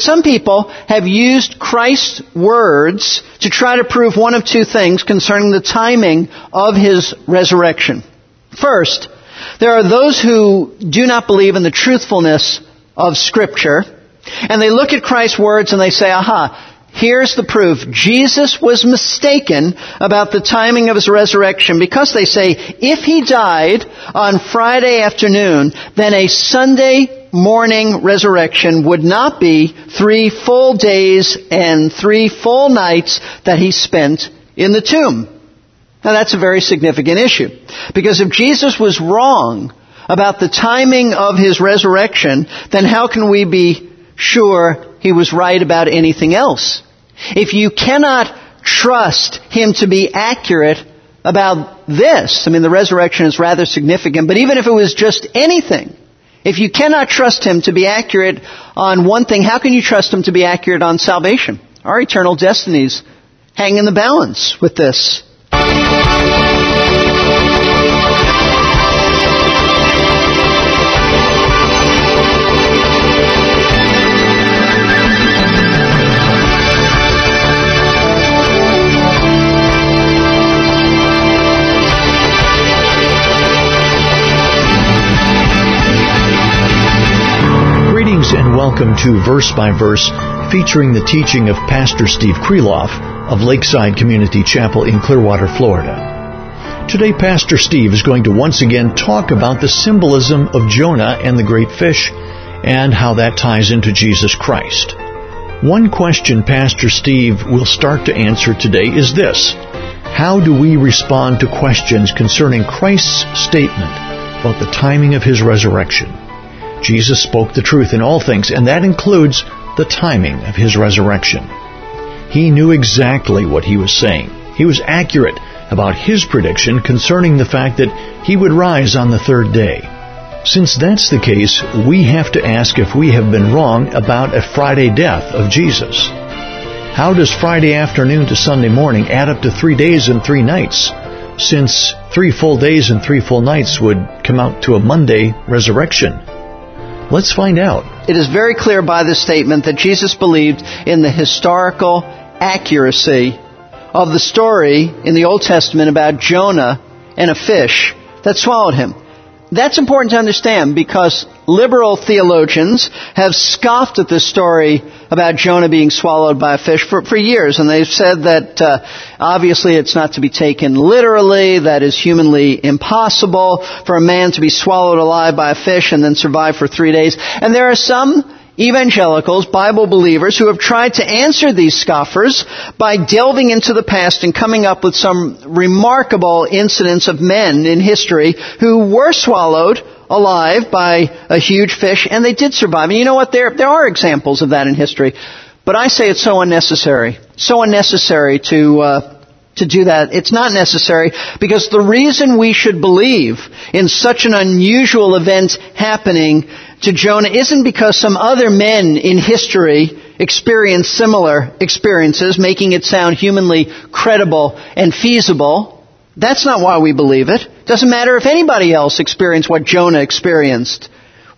Some people have used Christ's words to try to prove one of two things concerning the timing of his resurrection. First, there are those who do not believe in the truthfulness of Scripture, and they look at Christ's words and they say, aha, Here's the proof. Jesus was mistaken about the timing of his resurrection because they say if he died on Friday afternoon, then a Sunday morning resurrection would not be three full days and three full nights that he spent in the tomb. Now that's a very significant issue. Because if Jesus was wrong about the timing of his resurrection, then how can we be sure he was right about anything else? If you cannot trust him to be accurate about this, I mean the resurrection is rather significant, but even if it was just anything, if you cannot trust him to be accurate on one thing, how can you trust him to be accurate on salvation? Our eternal destinies hang in the balance with this. Welcome to Verse by Verse, featuring the teaching of Pastor Steve Kreloff of Lakeside Community Chapel in Clearwater, Florida. Today, Pastor Steve is going to once again talk about the symbolism of Jonah and the great fish and how that ties into Jesus Christ. One question Pastor Steve will start to answer today is this How do we respond to questions concerning Christ's statement about the timing of his resurrection? Jesus spoke the truth in all things, and that includes the timing of his resurrection. He knew exactly what he was saying. He was accurate about his prediction concerning the fact that he would rise on the third day. Since that's the case, we have to ask if we have been wrong about a Friday death of Jesus. How does Friday afternoon to Sunday morning add up to three days and three nights? Since three full days and three full nights would come out to a Monday resurrection. Let's find out. It is very clear by this statement that Jesus believed in the historical accuracy of the story in the Old Testament about Jonah and a fish that swallowed him. That's important to understand because liberal theologians have scoffed at this story about Jonah being swallowed by a fish for, for years, and they've said that uh, obviously it's not to be taken literally, that is humanly impossible for a man to be swallowed alive by a fish and then survive for three days. And there are some evangelicals, Bible believers, who have tried to answer these scoffers by delving into the past and coming up with some remarkable incidents of men in history who were swallowed alive by a huge fish and they did survive. And you know what? There, there are examples of that in history. But I say it's so unnecessary. So unnecessary to, uh, to do that. It's not necessary because the reason we should believe in such an unusual event happening to Jonah isn't because some other men in history experienced similar experiences, making it sound humanly credible and feasible. That's not why we believe it. Doesn't matter if anybody else experienced what Jonah experienced.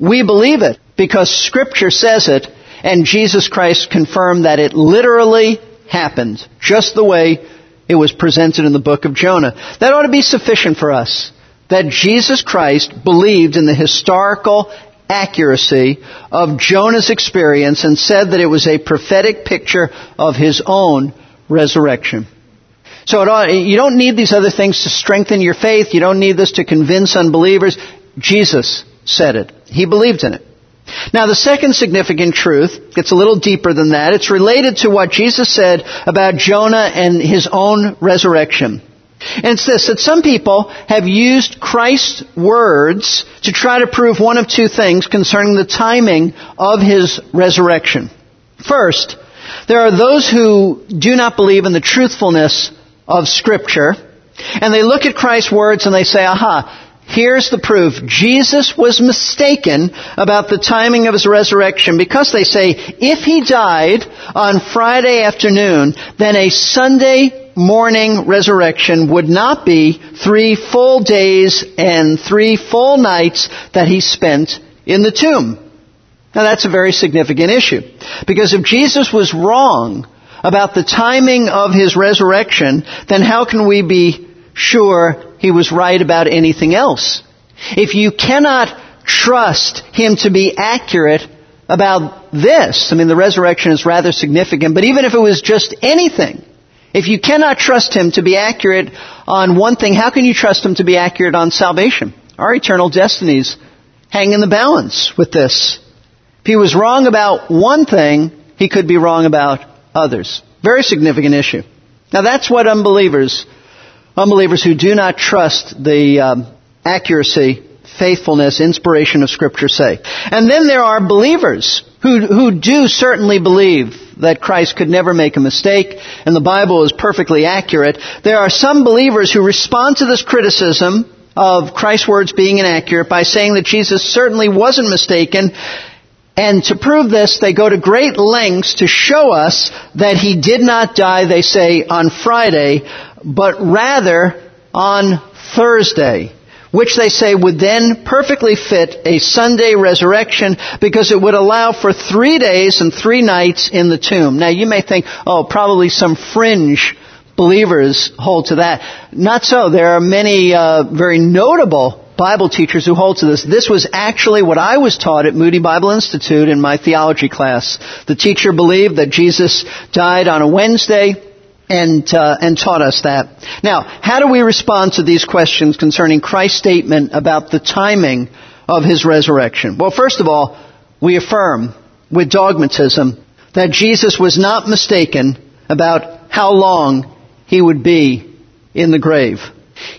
We believe it because Scripture says it, and Jesus Christ confirmed that it literally happened, just the way it was presented in the book of Jonah. That ought to be sufficient for us. That Jesus Christ believed in the historical accuracy of Jonah's experience and said that it was a prophetic picture of his own resurrection. So ought, you don't need these other things to strengthen your faith. You don't need this to convince unbelievers. Jesus said it. He believed in it. Now the second significant truth gets a little deeper than that. It's related to what Jesus said about Jonah and his own resurrection. And it's this, that some people have used Christ's words to try to prove one of two things concerning the timing of his resurrection. First, there are those who do not believe in the truthfulness of Scripture, and they look at Christ's words and they say, aha, Here's the proof. Jesus was mistaken about the timing of his resurrection because they say if he died on Friday afternoon, then a Sunday morning resurrection would not be three full days and three full nights that he spent in the tomb. Now that's a very significant issue. Because if Jesus was wrong about the timing of his resurrection, then how can we be sure he was right about anything else? If you cannot trust him to be accurate about this, I mean the resurrection is rather significant, but even if it was just anything, if you cannot trust him to be accurate on one thing, how can you trust him to be accurate on salvation? Our eternal destinies hang in the balance with this. If he was wrong about one thing, he could be wrong about others. Very significant issue. Now that's what unbelievers, unbelievers who do not trust the um, accuracy, faithfulness, inspiration of Scripture say. And then there are believers who, who do certainly believe that Christ could never make a mistake and the Bible is perfectly accurate. There are some believers who respond to this criticism of Christ's words being inaccurate by saying that Jesus certainly wasn't mistaken and to prove this, they go to great lengths to show us that he did not die, they say, on Friday, but rather on Thursday, which they say would then perfectly fit a Sunday resurrection because it would allow for three days and three nights in the tomb. Now you may think, oh, probably some fringe believers hold to that. Not so. There are many uh, very notable Bible teachers who hold to this. This was actually what I was taught at Moody Bible Institute in my theology class. The teacher believed that Jesus died on a Wednesday and uh, and taught us that. Now, how do we respond to these questions concerning Christ's statement about the timing of his resurrection? Well, first of all, we affirm with dogmatism that Jesus was not mistaken about how long he would be in the grave.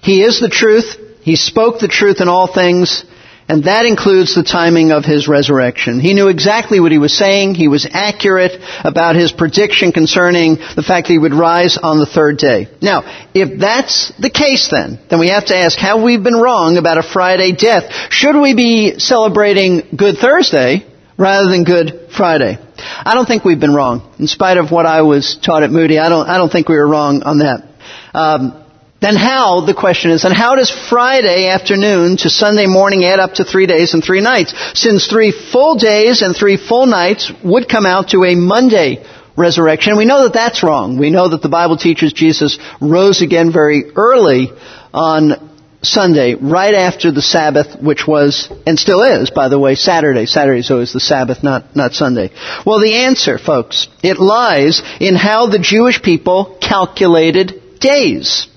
He is the truth. He spoke the truth in all things, and that includes the timing of his resurrection. He knew exactly what he was saying. He was accurate about his prediction concerning the fact that he would rise on the third day. Now, if that's the case then, then we have to ask how we've been wrong about a Friday death. Should we be celebrating Good Thursday rather than Good Friday? I don't think we've been wrong. In spite of what I was taught at Moody, I don't, I don't think we were wrong on that. Um, then how, the question is, and how does Friday afternoon to Sunday morning add up to three days and three nights? Since three full days and three full nights would come out to a Monday resurrection. We know that that's wrong. We know that the Bible teaches Jesus rose again very early on Sunday, right after the Sabbath, which was, and still is, by the way, Saturday. Saturday is always the Sabbath, not, not Sunday. Well, the answer, folks, it lies in how the Jewish people calculated days.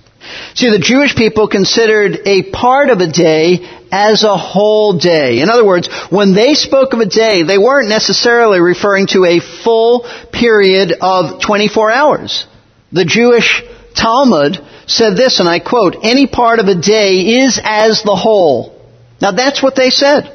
See, the Jewish people considered a part of a day as a whole day. In other words, when they spoke of a day, they weren't necessarily referring to a full period of 24 hours. The Jewish Talmud said this, and I quote, any part of a day is as the whole. Now that's what they said.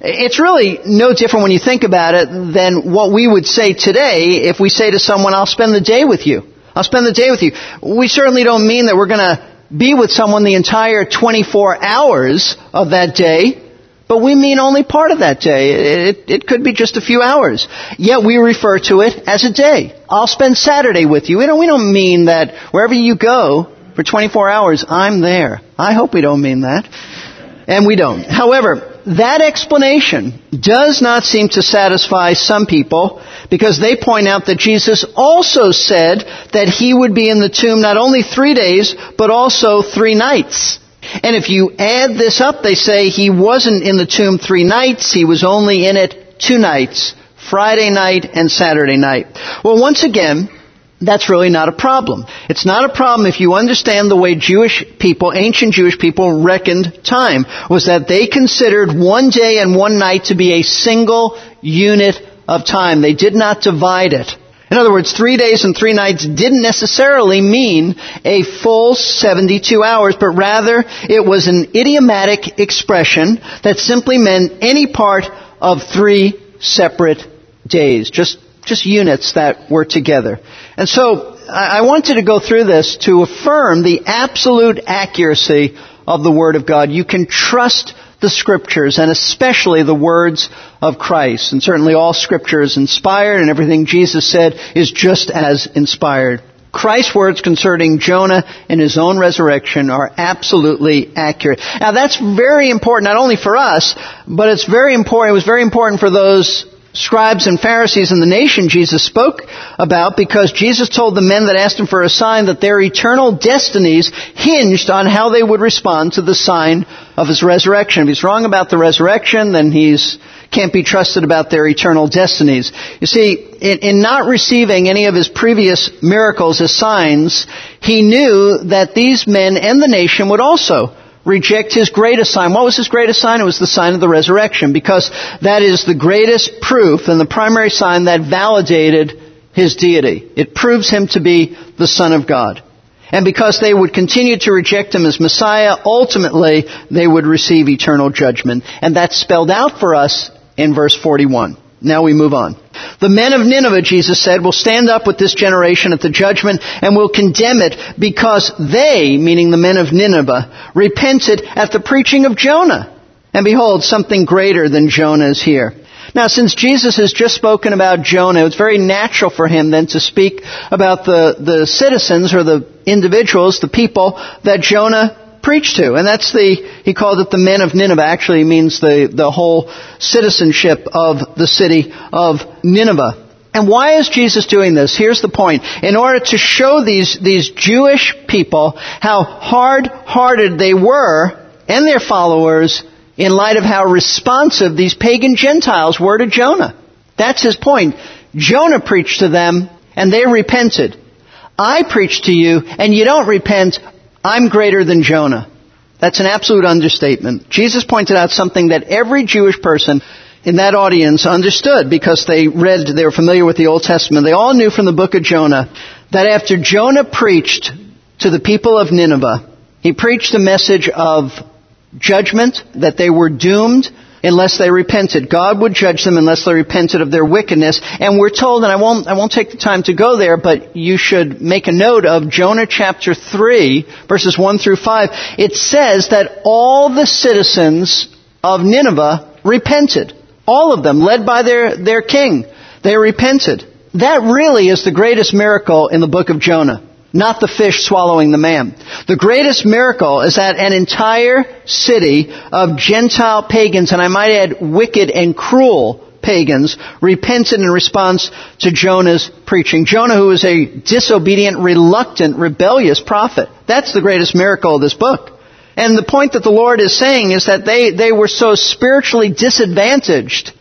It's really no different when you think about it than what we would say today if we say to someone, I'll spend the day with you. I'll spend the day with you. We certainly don't mean that we're going to be with someone the entire 24 hours of that day, but we mean only part of that day. It, it, could be just a few hours. Yet we refer to it as a day. I'll spend Saturday with you. We don't, we don't mean that wherever you go for 24 hours, I'm there. I hope we don't mean that. And we don't. However, that explanation does not seem to satisfy some people because they point out that Jesus also said that he would be in the tomb not only three days, but also three nights. And if you add this up, they say he wasn't in the tomb three nights, he was only in it two nights. Friday night and Saturday night. Well, once again, that's really not a problem. It's not a problem if you understand the way Jewish people, ancient Jewish people reckoned time, was that they considered one day and one night to be a single unit of time. They did not divide it. In other words, three days and three nights didn't necessarily mean a full 72 hours, but rather it was an idiomatic expression that simply meant any part of three separate days. Just just units that were together. And so I wanted to go through this to affirm the absolute accuracy of the Word of God. You can trust the Scriptures and especially the words of Christ. And certainly all Scripture is inspired and everything Jesus said is just as inspired. Christ's words concerning Jonah and his own resurrection are absolutely accurate. Now that's very important not only for us, but it's very important, it was very important for those scribes and Pharisees in the nation Jesus spoke about because Jesus told the men that asked him for a sign that their eternal destinies hinged on how they would respond to the sign of his resurrection. If he's wrong about the resurrection, then he's can't be trusted about their eternal destinies. You see, in, in not receiving any of his previous miracles as signs, he knew that these men and the nation would also reject his greatest sign. What was his greatest sign? It was the sign of the resurrection because that is the greatest proof and the primary sign that validated his deity. It proves him to be the Son of God. And because they would continue to reject him as Messiah, ultimately they would receive eternal judgment. And that's spelled out for us in verse 41. Now we move on. The men of Nineveh, Jesus said, will stand up with this generation at the judgment and will condemn it because they, meaning the men of Nineveh, repented at the preaching of Jonah. And behold, something greater than Jonah is here. Now, since Jesus has just spoken about Jonah, it's very natural for him then to speak about the, the citizens or the individuals, the people that Jonah preached to. And that's the, he called it the men of Nineveh. Actually means the, the whole citizenship of the city of Nineveh. And why is Jesus doing this? Here's the point. In order to show these, these Jewish people how hard-hearted they were and their followers in light of how responsive these pagan Gentiles were to Jonah. That's his point. Jonah preached to them and they repented. I preach to you and you don't repent. I'm greater than Jonah. That's an absolute understatement. Jesus pointed out something that every Jewish person in that audience understood because they read, they were familiar with the Old Testament. They all knew from the book of Jonah that after Jonah preached to the people of Nineveh, he preached a message of judgment, that they were doomed, unless they repented. God would judge them unless they repented of their wickedness. And we're told, and I won't, I won't take the time to go there, but you should make a note of Jonah chapter 3, verses 1 through 5. It says that all the citizens of Nineveh repented. All of them, led by their, their king. They repented. That really is the greatest miracle in the book of Jonah not the fish swallowing the man. The greatest miracle is that an entire city of Gentile pagans, and I might add wicked and cruel pagans, repented in response to Jonah's preaching. Jonah, who was a disobedient, reluctant, rebellious prophet. That's the greatest miracle of this book. And the point that the Lord is saying is that they, they were so spiritually disadvantaged.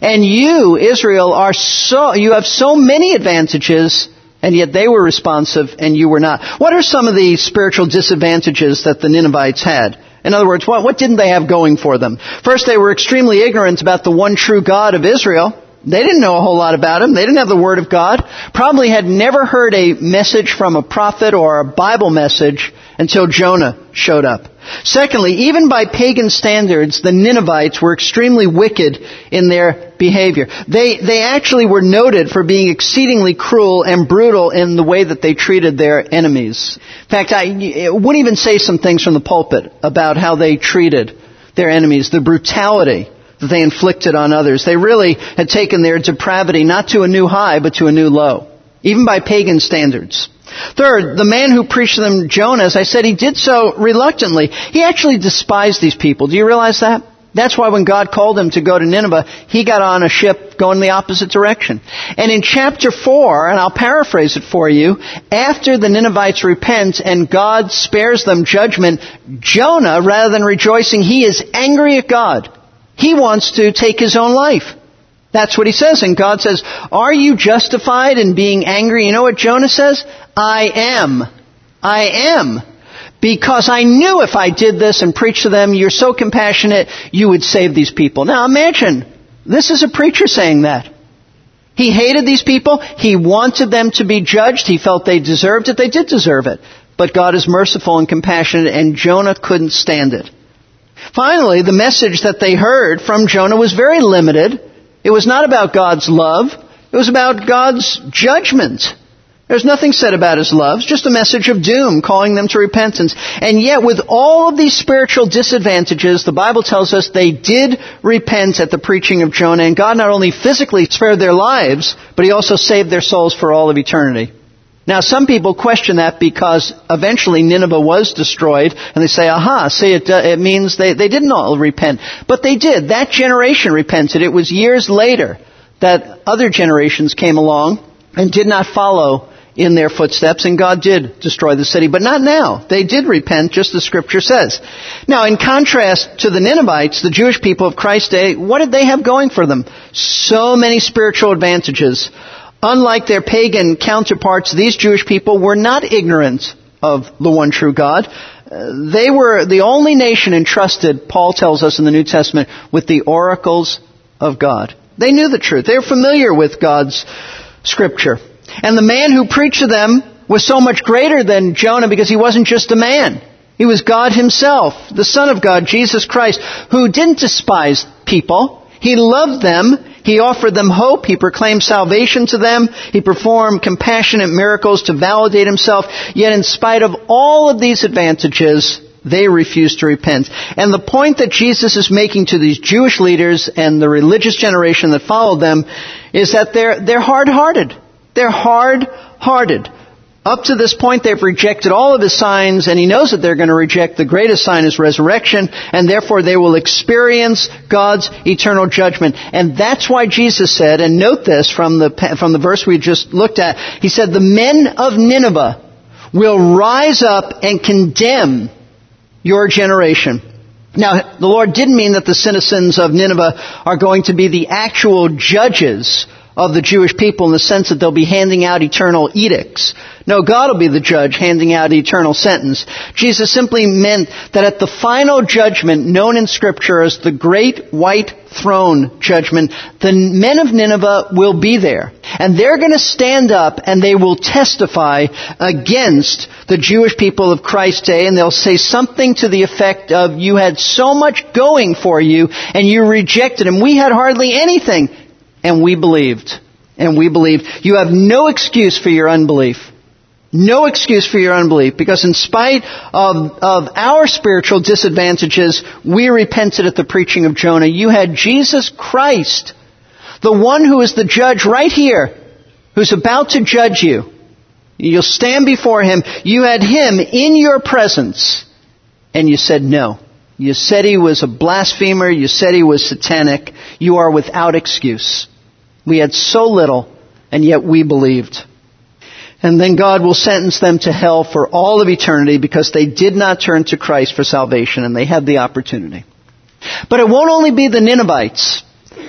And you, Israel, are so, you have so many advantages and yet they were responsive and you were not. What are some of the spiritual disadvantages that the Ninevites had? In other words, what, what didn't they have going for them? First, they were extremely ignorant about the one true God of Israel. They didn't know a whole lot about him. They didn't have the Word of God. Probably had never heard a message from a prophet or a Bible message until Jonah showed up. Secondly, even by pagan standards, the Ninevites were extremely wicked in their behavior. They, they actually were noted for being exceedingly cruel and brutal in the way that they treated their enemies. In fact, I wouldn't even say some things from the pulpit about how they treated their enemies, the brutality that they inflicted on others. They really had taken their depravity not to a new high, but to a new low. Even by pagan standards. Third, the man who preached to them Jonah, as I said, he did so reluctantly. He actually despised these people. Do you realize that? That's why when God called him to go to Nineveh, he got on a ship going the opposite direction. And in chapter 4, and I'll paraphrase it for you, after the Ninevites repent and God spares them judgment, Jonah, rather than rejoicing, he is angry at God. He wants to take his own life. That's what he says. And God says, Are you justified in being angry? You know what Jonah says? I am. I am. Because I knew if I did this and preached to them, you're so compassionate, you would save these people. Now imagine, this is a preacher saying that. He hated these people. He wanted them to be judged. He felt they deserved it. They did deserve it. But God is merciful and compassionate, and Jonah couldn't stand it. Finally, the message that they heard from Jonah was very limited. It was not about God's love. It was about God's judgment. There's nothing said about his love, it's just a message of doom, calling them to repentance. And yet, with all of these spiritual disadvantages, the Bible tells us they did repent at the preaching of Jonah, and God not only physically spared their lives, but He also saved their souls for all of eternity. Now some people question that because eventually Nineveh was destroyed and they say, aha, see it, uh, it means they, they didn't all repent. But they did. That generation repented. It was years later that other generations came along and did not follow in their footsteps and God did destroy the city, but not now. They did repent just as scripture says. Now in contrast to the Ninevites, the Jewish people of Christ's day, what did they have going for them? So many spiritual advantages. Unlike their pagan counterparts, these Jewish people were not ignorant of the one true God. Uh, they were the only nation entrusted, Paul tells us in the New Testament, with the oracles of God. They knew the truth. They were familiar with God's scripture. And the man who preached to them was so much greater than Jonah because he wasn't just a man. He was God himself, the Son of God, Jesus Christ, who didn't despise people. He loved them. He offered them hope. He proclaimed salvation to them. He performed compassionate miracles to validate himself. Yet in spite of all of these advantages, they refused to repent. And the point that Jesus is making to these Jewish leaders and the religious generation that followed them is that they're, they're hard-hearted. They're hard-hearted. Up to this point, they've rejected all of his signs, and he knows that they're going to reject the greatest sign, his resurrection, and therefore they will experience God's eternal judgment. And that's why Jesus said, and note this from the, from the verse we just looked at, he said, the men of Nineveh will rise up and condemn your generation. Now, the Lord didn't mean that the citizens of Nineveh are going to be the actual judges of the Jewish people in the sense that they'll be handing out eternal edicts. No, God will be the judge handing out eternal sentence. Jesus simply meant that at the final judgment known in scripture as the great white throne judgment, the men of Nineveh will be there. And they're going to stand up and they will testify against the Jewish people of Christ's day and they'll say something to the effect of, you had so much going for you and you rejected him. We had hardly anything and we believed. And we believed. You have no excuse for your unbelief. No excuse for your unbelief because in spite of, of our spiritual disadvantages, we repented at the preaching of Jonah. You had Jesus Christ, the one who is the judge right here, who's about to judge you. You'll stand before him. You had him in your presence and you said no. You said he was a blasphemer. You said he was satanic. You are without excuse. We had so little, and yet we believed. And then God will sentence them to hell for all of eternity because they did not turn to Christ for salvation and they had the opportunity. But it won't only be the Ninevites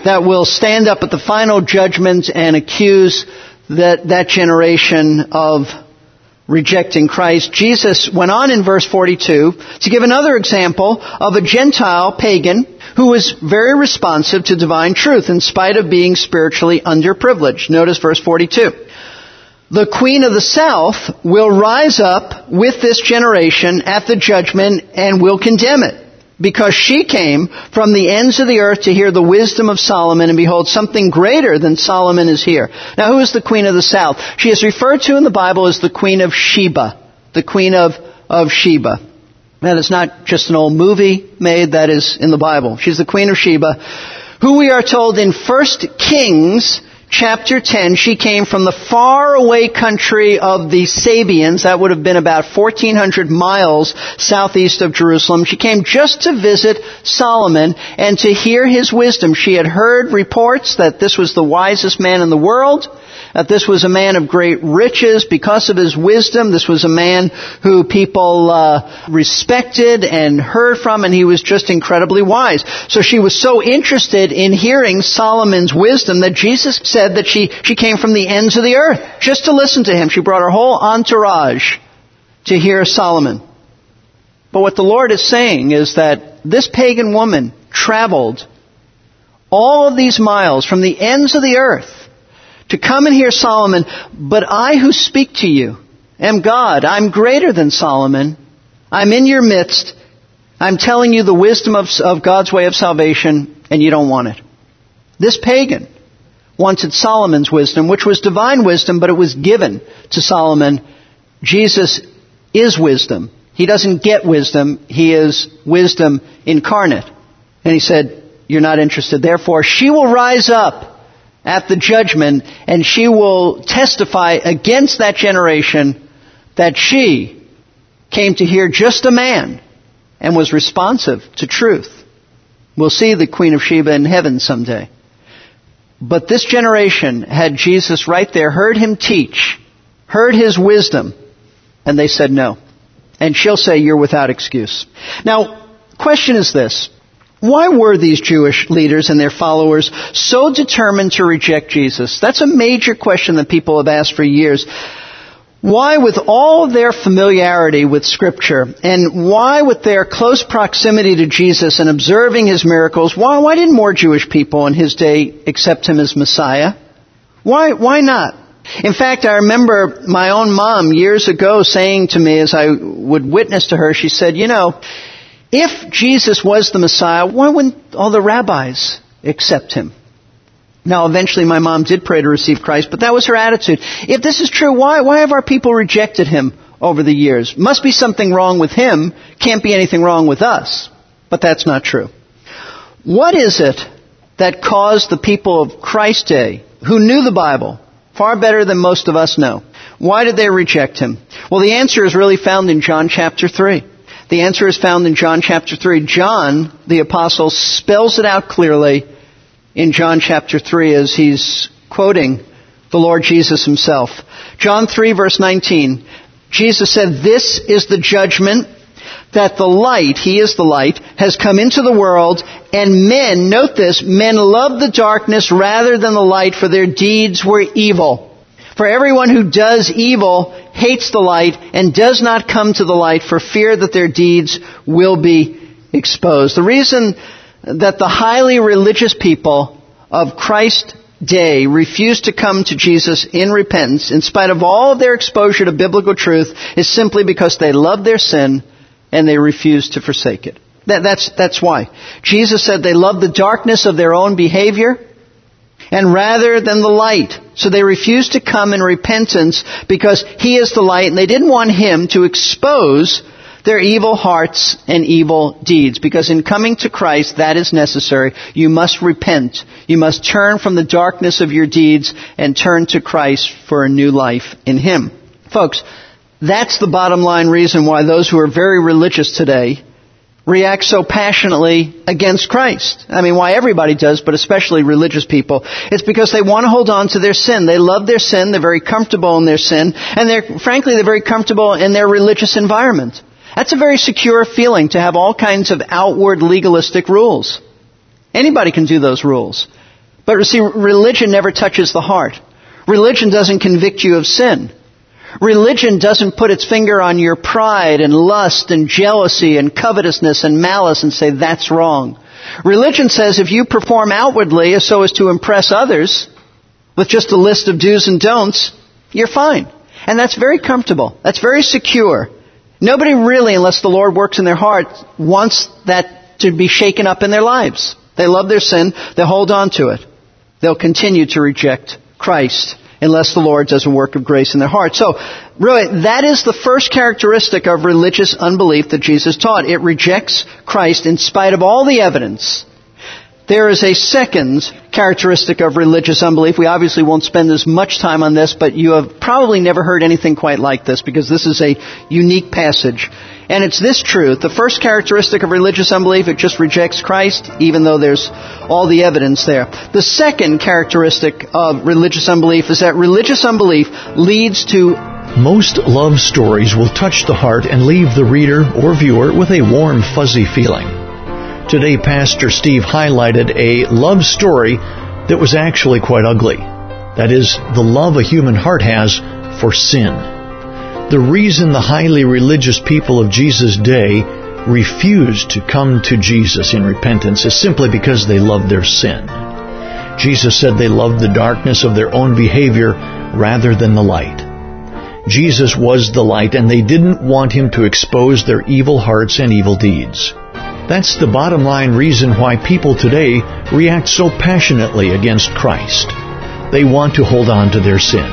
that will stand up at the final judgment and accuse that, that generation of rejecting Christ. Jesus went on in verse 42 to give another example of a Gentile pagan who was very responsive to divine truth in spite of being spiritually underprivileged. Notice verse 42. The queen of the south will rise up with this generation at the judgment and will condemn it because she came from the ends of the earth to hear the wisdom of Solomon, and behold, something greater than Solomon is here. Now, who is the queen of the south? She is referred to in the Bible as the queen of Sheba. The queen of, of Sheba. That is not just an old movie made, that is in the Bible. She's the Queen of Sheba, who we are told in 1 Kings chapter 10, she came from the faraway country of the Sabeans. That would have been about 1400 miles southeast of Jerusalem. She came just to visit Solomon and to hear his wisdom. She had heard reports that this was the wisest man in the world that this was a man of great riches because of his wisdom. This was a man who people uh, respected and heard from, and he was just incredibly wise. So she was so interested in hearing Solomon's wisdom that Jesus said that she, she came from the ends of the earth just to listen to him. She brought her whole entourage to hear Solomon. But what the Lord is saying is that this pagan woman traveled all of these miles from the ends of the earth to come and hear Solomon, but I who speak to you am God. I'm greater than Solomon. I'm in your midst. I'm telling you the wisdom of, of God's way of salvation, and you don't want it. This pagan wanted Solomon's wisdom, which was divine wisdom, but it was given to Solomon. Jesus is wisdom. He doesn't get wisdom. He is wisdom incarnate. And he said, you're not interested. Therefore, she will rise up at the judgment and she will testify against that generation that she came to hear just a man and was responsive to truth. We'll see the Queen of Sheba in heaven someday. But this generation had Jesus right there, heard him teach, heard his wisdom, and they said no. And she'll say, you're without excuse. Now, question is this. Why were these Jewish leaders and their followers so determined to reject Jesus? That's a major question that people have asked for years. Why, with all their familiarity with Scripture, and why, with their close proximity to Jesus and observing His miracles, why, why didn't more Jewish people in His day accept Him as Messiah? Why, why not? In fact, I remember my own mom years ago saying to me as I would witness to her, she said, you know, if Jesus was the Messiah, why wouldn't all the rabbis accept Him? Now, eventually my mom did pray to receive Christ, but that was her attitude. If this is true, why, why have our people rejected him over the years? Must be something wrong with him. Can't be anything wrong with us. But that's not true. What is it that caused the people of Christ's day, who knew the Bible far better than most of us know, why did they reject him? Well, the answer is really found in John chapter 3. The answer is found in John chapter 3. John, the apostle, spells it out clearly in John chapter 3 as he's quoting the Lord Jesus himself. John 3 verse 19. Jesus said, This is the judgment that the light, He is the light, has come into the world, and men, note this, men love the darkness rather than the light, for their deeds were evil. For everyone who does evil hates the light and does not come to the light for fear that their deeds will be exposed. The reason that the highly religious people of Christ's day refused to come to Jesus in repentance in spite of all of their exposure to biblical truth is simply because they love their sin and they refuse to forsake it. That, that's, that's why. Jesus said they love the darkness of their own behavior and rather than the light. So they refused to come in repentance because He is the light and they didn't want Him to expose their evil hearts and evil deeds. Because in coming to Christ, that is necessary. You must repent. You must turn from the darkness of your deeds and turn to Christ for a new life in Him. Folks, that's the bottom line reason why those who are very religious today react so passionately against Christ. I mean, why everybody does, but especially religious people. It's because they want to hold on to their sin. They love their sin. They're very comfortable in their sin. And they're, frankly, they're very comfortable in their religious environment. That's a very secure feeling to have all kinds of outward legalistic rules. Anybody can do those rules. But see, religion never touches the heart. Religion doesn't convict you of sin. Religion doesn't put its finger on your pride and lust and jealousy and covetousness and malice and say that's wrong. Religion says if you perform outwardly so as to impress others with just a list of do's and don'ts, you're fine. And that's very comfortable. That's very secure. Nobody really, unless the Lord works in their heart, wants that to be shaken up in their lives. They love their sin. They hold on to it. They'll continue to reject Christ unless the Lord does a work of grace in their heart. So, really, that is the first characteristic of religious unbelief that Jesus taught. It rejects Christ in spite of all the evidence there is a second characteristic of religious unbelief. We obviously won't spend as much time on this, but you have probably never heard anything quite like this because this is a unique passage. And it's this truth. The first characteristic of religious unbelief, it just rejects Christ, even though there's all the evidence there. The second characteristic of religious unbelief is that religious unbelief leads to most love stories will touch the heart and leave the reader or viewer with a warm, fuzzy feeling. Today, Pastor Steve highlighted a love story that was actually quite ugly. That is, the love a human heart has for sin. The reason the highly religious people of Jesus' day refused to come to Jesus in repentance is simply because they loved their sin. Jesus said they loved the darkness of their own behavior rather than the light. Jesus was the light and they didn't want him to expose their evil hearts and evil deeds. That's the bottom line reason why people today react so passionately against Christ. They want to hold on to their sin.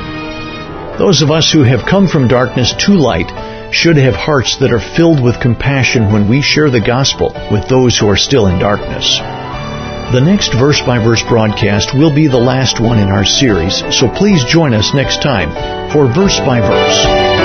Those of us who have come from darkness to light should have hearts that are filled with compassion when we share the gospel with those who are still in darkness. The next verse by verse broadcast will be the last one in our series, so please join us next time for Verse by Verse.